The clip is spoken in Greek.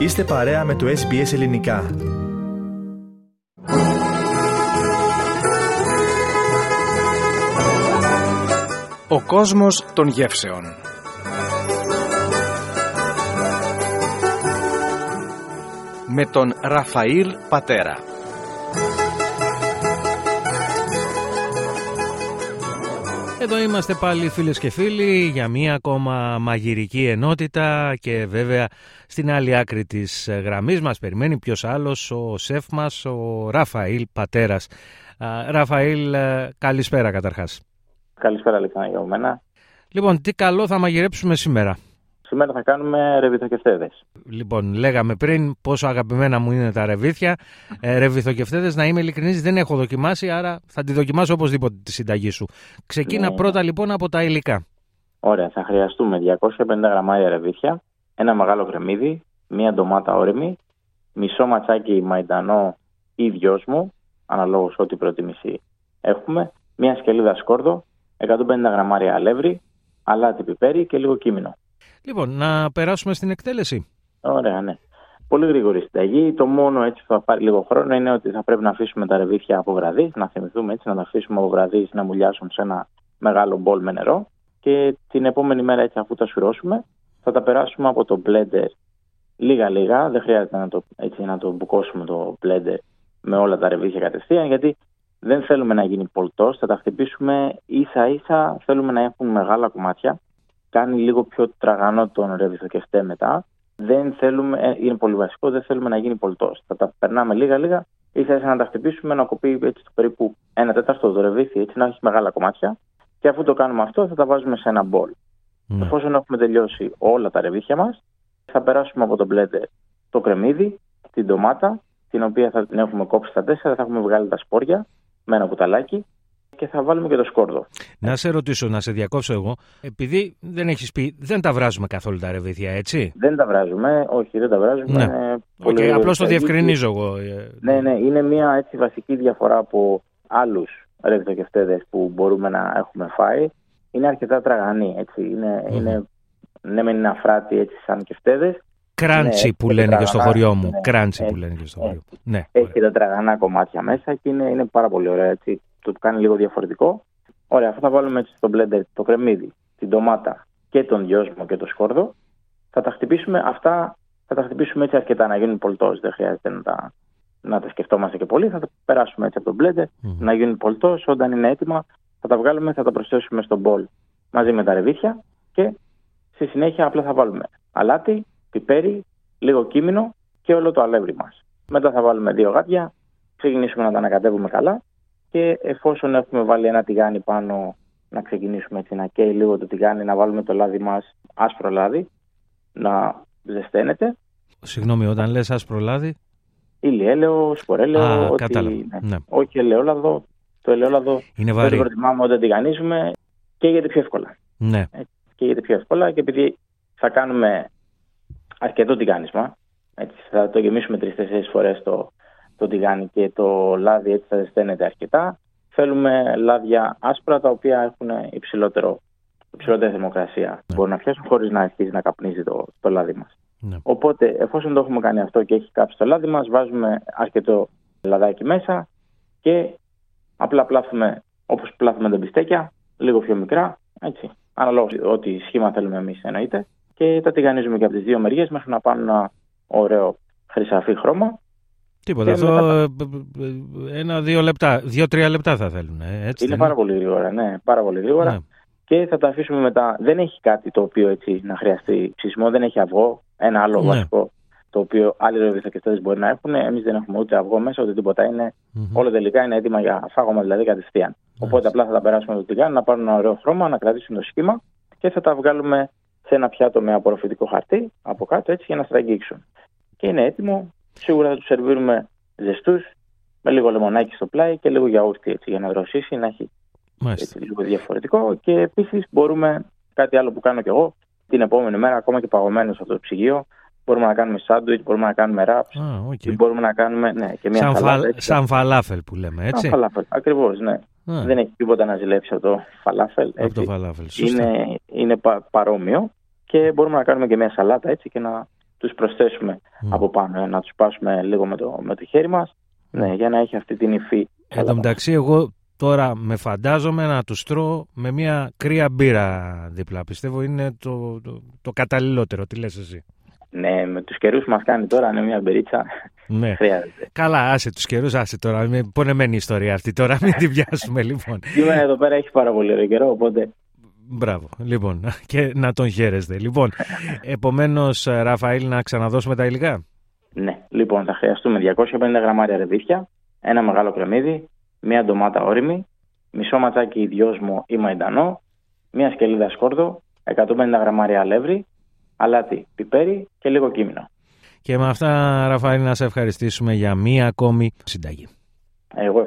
Είστε παρέα με το SBS Ελληνικά. Ο κόσμος των γεύσεων. Με τον Ραφαήλ Πατέρα. Εδώ είμαστε πάλι φίλες και φίλοι για μία ακόμα μαγειρική ενότητα και βέβαια στην άλλη άκρη της γραμμής μας περιμένει ποιος άλλος, ο σεφ μας, ο Ραφαήλ Πατέρας. Ραφαήλ, καλησπέρα καταρχάς. Καλησπέρα λοιπόν για μένα. Λοιπόν, τι καλό θα μαγειρέψουμε σήμερα. Σήμερα θα κάνουμε ρεβιθοκεφτέδες. Λοιπόν, λέγαμε πριν πόσο αγαπημένα μου είναι τα ρεβίθια. Ε, ρεβιθοκεφτέδες, να είμαι ειλικρινής, δεν έχω δοκιμάσει, άρα θα τη δοκιμάσω οπωσδήποτε τη συνταγή σου. Ξεκίνα Ναι. πρώτα λοιπόν από τα υλικά. Ωραία, θα χρειαστούμε 250 γραμμάρια ρεβίθια, ένα μεγάλο κρεμμύδι, μία ντομάτα όρημη, μισό ματσάκι μαϊντανό ή δυόσμου, αναλόγως ό,τι προτίμηση έχουμε, μία σκελίδα σκόρδο, 150 γραμμάρια αλεύρι, αλάτι πιπέρι και λίγο κίμινο. Λοιπόν, να περάσουμε στην εκτέλεση. Ωραία, ναι. Πολύ γρήγορη συνταγή. Το μόνο έτσι που θα πάρει λίγο χρόνο είναι ότι θα πρέπει να αφήσουμε τα ρεβίθια από βραδύ, να θυμηθούμε έτσι, να τα αφήσουμε από βραδύ να μουλιάσουν σε ένα μεγάλο μπολ με νερό. Και την επόμενη μέρα, έτσι, αφού τα σουρώσουμε, θα τα περάσουμε από το blender λίγα-λίγα. Δεν χρειάζεται να το, έτσι, να το μπουκώσουμε το blender με όλα τα ρεβίθια κατευθείαν, γιατί δεν θέλουμε να γίνει πολτός. Θα τα χτυπήσουμε ίσα-ίσα. Θέλουμε να έχουν μεγάλα κομμάτια. Κάνει λίγο πιο τραγανό τον ρεβιθοκεφτέ μετά δεν θέλουμε, ε, είναι πολύ βασικό, δεν θέλουμε να γίνει πολτό. Θα τα περνάμε λίγα-λίγα, ίσα ίσα να τα χτυπήσουμε, να κοπεί έτσι το περίπου ένα τέταρτο το ρεβίθι, έτσι να έχει μεγάλα κομμάτια. Και αφού το κάνουμε αυτό, θα τα βάζουμε σε ένα μπολ. Ναι. Εφόσον έχουμε τελειώσει όλα τα ρεβίθια μας, θα περάσουμε από το blender το κρεμμύδι, την ντομάτα, την οποία θα την έχουμε κόψει στα τέσσερα, θα έχουμε βγάλει τα σπόρια με ένα κουταλάκι και θα βάλουμε και το σκόρδο. Να σε ρωτήσω, να σε διακόψω εγώ, επειδή δεν έχεις πει, δεν τα βράζουμε καθόλου τα ρεβίθια, έτσι; Δεν τα βράζουμε, όχι, δεν τα βράζουμε. Ναι. είναι Οκ, πολύ γρήγορη απλώς το συνταγή. διευκρινίζω εγώ. ε, Ναι, ναι, είναι μια έτσι βασική διαφορά από άλλους ρεβιθοκεφτέδε που μπορούμε να έχουμε φάει. Είναι αρκετά τραγανή, έτσι. Είναι, Μμμ. είναι, ναι, μεν είναι αφράτη έτσι σαν κεφτέδες. Κράντσι Ναι, που έχει λένε και στο τραγανά, χωριό μου. ναι, Κράντσι που έχει, λένε και στο έχει. χωριό μου. Ναι, Έχει ωραία. και τα τραγανά κομμάτια μέσα και είναι, είναι πάρα πολύ ωραία, έτσι. Το κάνει λίγο διαφορετικό. Ωραία, αυτό θα βάλουμε έτσι στο blender το κρεμμύδι, την ντομάτα και τον δυόσμο και το σκόρδο. Θα τα χτυπήσουμε αυτά, θα τα χτυπήσουμε έτσι αρκετά να γίνουν πολτός. Δεν χρειάζεται να τα, να τα σκεφτόμαστε και πολύ. Θα τα περάσουμε έτσι από το blender Μμμ. να γίνουν πολτός. Όταν είναι έτοιμα θα τα βγάλουμε, θα τα προσθέσουμε στο μπολ μαζί με τα ρεβίθια και στη συνέχεια απλά θα βάλουμε αλάτι, πιπέρι, λίγο κίμινο και όλο το αλεύρι μας. Μετά θα βάλουμε δύο γάτια, ξεκινήσουμε να τα ανακατεύουμε καλά και εφόσον έχουμε βάλει ένα τηγάνι πάνω να ξεκινήσουμε έτσι να καίει λίγο το τηγάνι, να βάλουμε το λάδι μας, άσπρο λάδι, να ζεσταίνεται, Συγγνώμη, όταν λες άσπρο λάδι. ηλιέλαιο, σπορέλαιο, Α, ό,τι- κατάλαβα. ναι. Ναι. όχι ελαιόλαδο, το ελαιόλαδο Είναι δεν το βαρύ. προτιμάμε όταν τηγανίζουμε και γιατί πιο εύκολα. Ναι. Και γιατί πιο εύκολα και επειδή θα κάνουμε αρκετό τηγάνισμα, έτσι, θα το γεμίσουμε τρει-τέσσερι φορές το, το τηγάνι και το λάδι έτσι θα ζεσταίνεται αρκετά. Θέλουμε λάδια άσπρα τα οποία έχουν υψηλότερο, υψηλότερη θερμοκρασία. Μπορούν να πιάσουν χωρίς να αρχίσει να καπνίζει το, το λάδι μας. ναι. Οπότε, εφόσον το έχουμε κάνει αυτό και έχει κάψει το λάδι μας, βάζουμε αρκετό λαδάκι μέσα και απλά πλάθουμε όπως πλάθουμε τα μπιστέκια, λίγο πιο μικρά, έτσι, αναλόγως ό,τι σχήμα θέλουμε εμείς εννοείται και τα τηγανίζουμε και από τις δύο μεριές μέχρι να πάρουν ένα ωραίο χρυσαφί χρώμα. Τίποτα. Και Αυτό μετά- ε, ε, ε, ένα-δύο λεπτά, δύο-τρία λεπτά θα θέλουν. ε, Έτσι Είναι δεν πάρα πολύ γρήγορα, ναι, πάρα πολύ γρήγορα. Ναι. Και θα τα αφήσουμε μετά. Δεν έχει κάτι το οποίο έτσι να χρειαστεί ψησμό, δεν έχει αυγό. Ένα άλλο Ναι. βασικό το οποίο άλλοι ρεβιθοκεφτέ μπορεί να έχουν. Εμείς δεν έχουμε ούτε αυγό μέσα ούτε τίποτα. Είναι, Μμμ. Όλα τελικά είναι έτοιμα για φάγωμα δηλαδή κατευθείαν. Οπότε απλά θα τα περάσουμε το τηγάνι να πάρουν ένα ωραίο χρώμα, να κρατήσουν το σχήμα και θα τα βγάλουμε σε ένα πιάτο με απορροφητικό χαρτί από κάτω έτσι για να στραγγίξουν. Και είναι έτοιμο. Σίγουρα θα τους σερβίρουμε ζεστούς με λίγο λεμονάκι στο πλάι και λίγο γιαούρτι έτσι, για να δροσίσει, να έχει Μάλιστα. έτσι, λίγο διαφορετικό. Και επίσης μπορούμε, κάτι άλλο που κάνω κι εγώ, την επόμενη μέρα, ακόμα και παγωμένος σε αυτό το ψυγείο, μπορούμε να κάνουμε σάντουιτς, μπορούμε να κάνουμε wrap, Α, οκ. μπορούμε να κάνουμε ναι, και μια Σαν, σαλάτα. φα- έτσι. σαν φαλάφελ που λέμε, έτσι; Σαν φαλάφελ. Ακριβώς, ναι. Α, Δεν έχει τίποτα να ζηλέψει από το φαλάφελ. από το έτσι. φαλάφελ. Σωστά. είναι, είναι πα- παρόμοιο και μπορούμε να κάνουμε και μια σαλάτα έτσι και να τους προσθέσουμε από πάνω, να τους πάσουμε λίγο με το, με το χέρι μας, ναι, για να έχει αυτή την υφή. Εν τω μεταξύ εγώ τώρα με φαντάζομαι να τους τρώω με μια κρύα μπύρα δίπλα. Πιστεύω είναι το, το, το καταλληλότερο. Τι λες εσύ. Ναι, με τους καιρούς που μας κάνει τώρα είναι μια μπερίτσα. Ναι. Χρειάζεται. Καλά, άσε τους καιρούς, άσε τώρα. Είναι πονεμένη η ιστορία αυτή τώρα, μην την πιάσουμε λοιπόν. Σήμερα εδώ πέρα έχει πάρα πολύ ωραίο καιρό, οπότε Μπράβο. Λοιπόν, και να τον χαίρεστε. Λοιπόν, επομένως, Ραφαήλ, να ξαναδώσουμε τα υλικά. Ναι, λοιπόν, θα χρειαστούμε 250 γραμμάρια ρεβίθια, ένα μεγάλο κρεμμύδι, μία ντομάτα όρημη, μισό ματσάκι δυόσμο ή μαϊντανό, μία σκελίδα σκόρδο, 150 γραμμάρια αλεύρι, αλάτι, πιπέρι και λίγο κίμινο. Και με αυτά, Ραφαήλ, να σε ευχαριστήσουμε για μία ακόμη συνταγή. Εγώ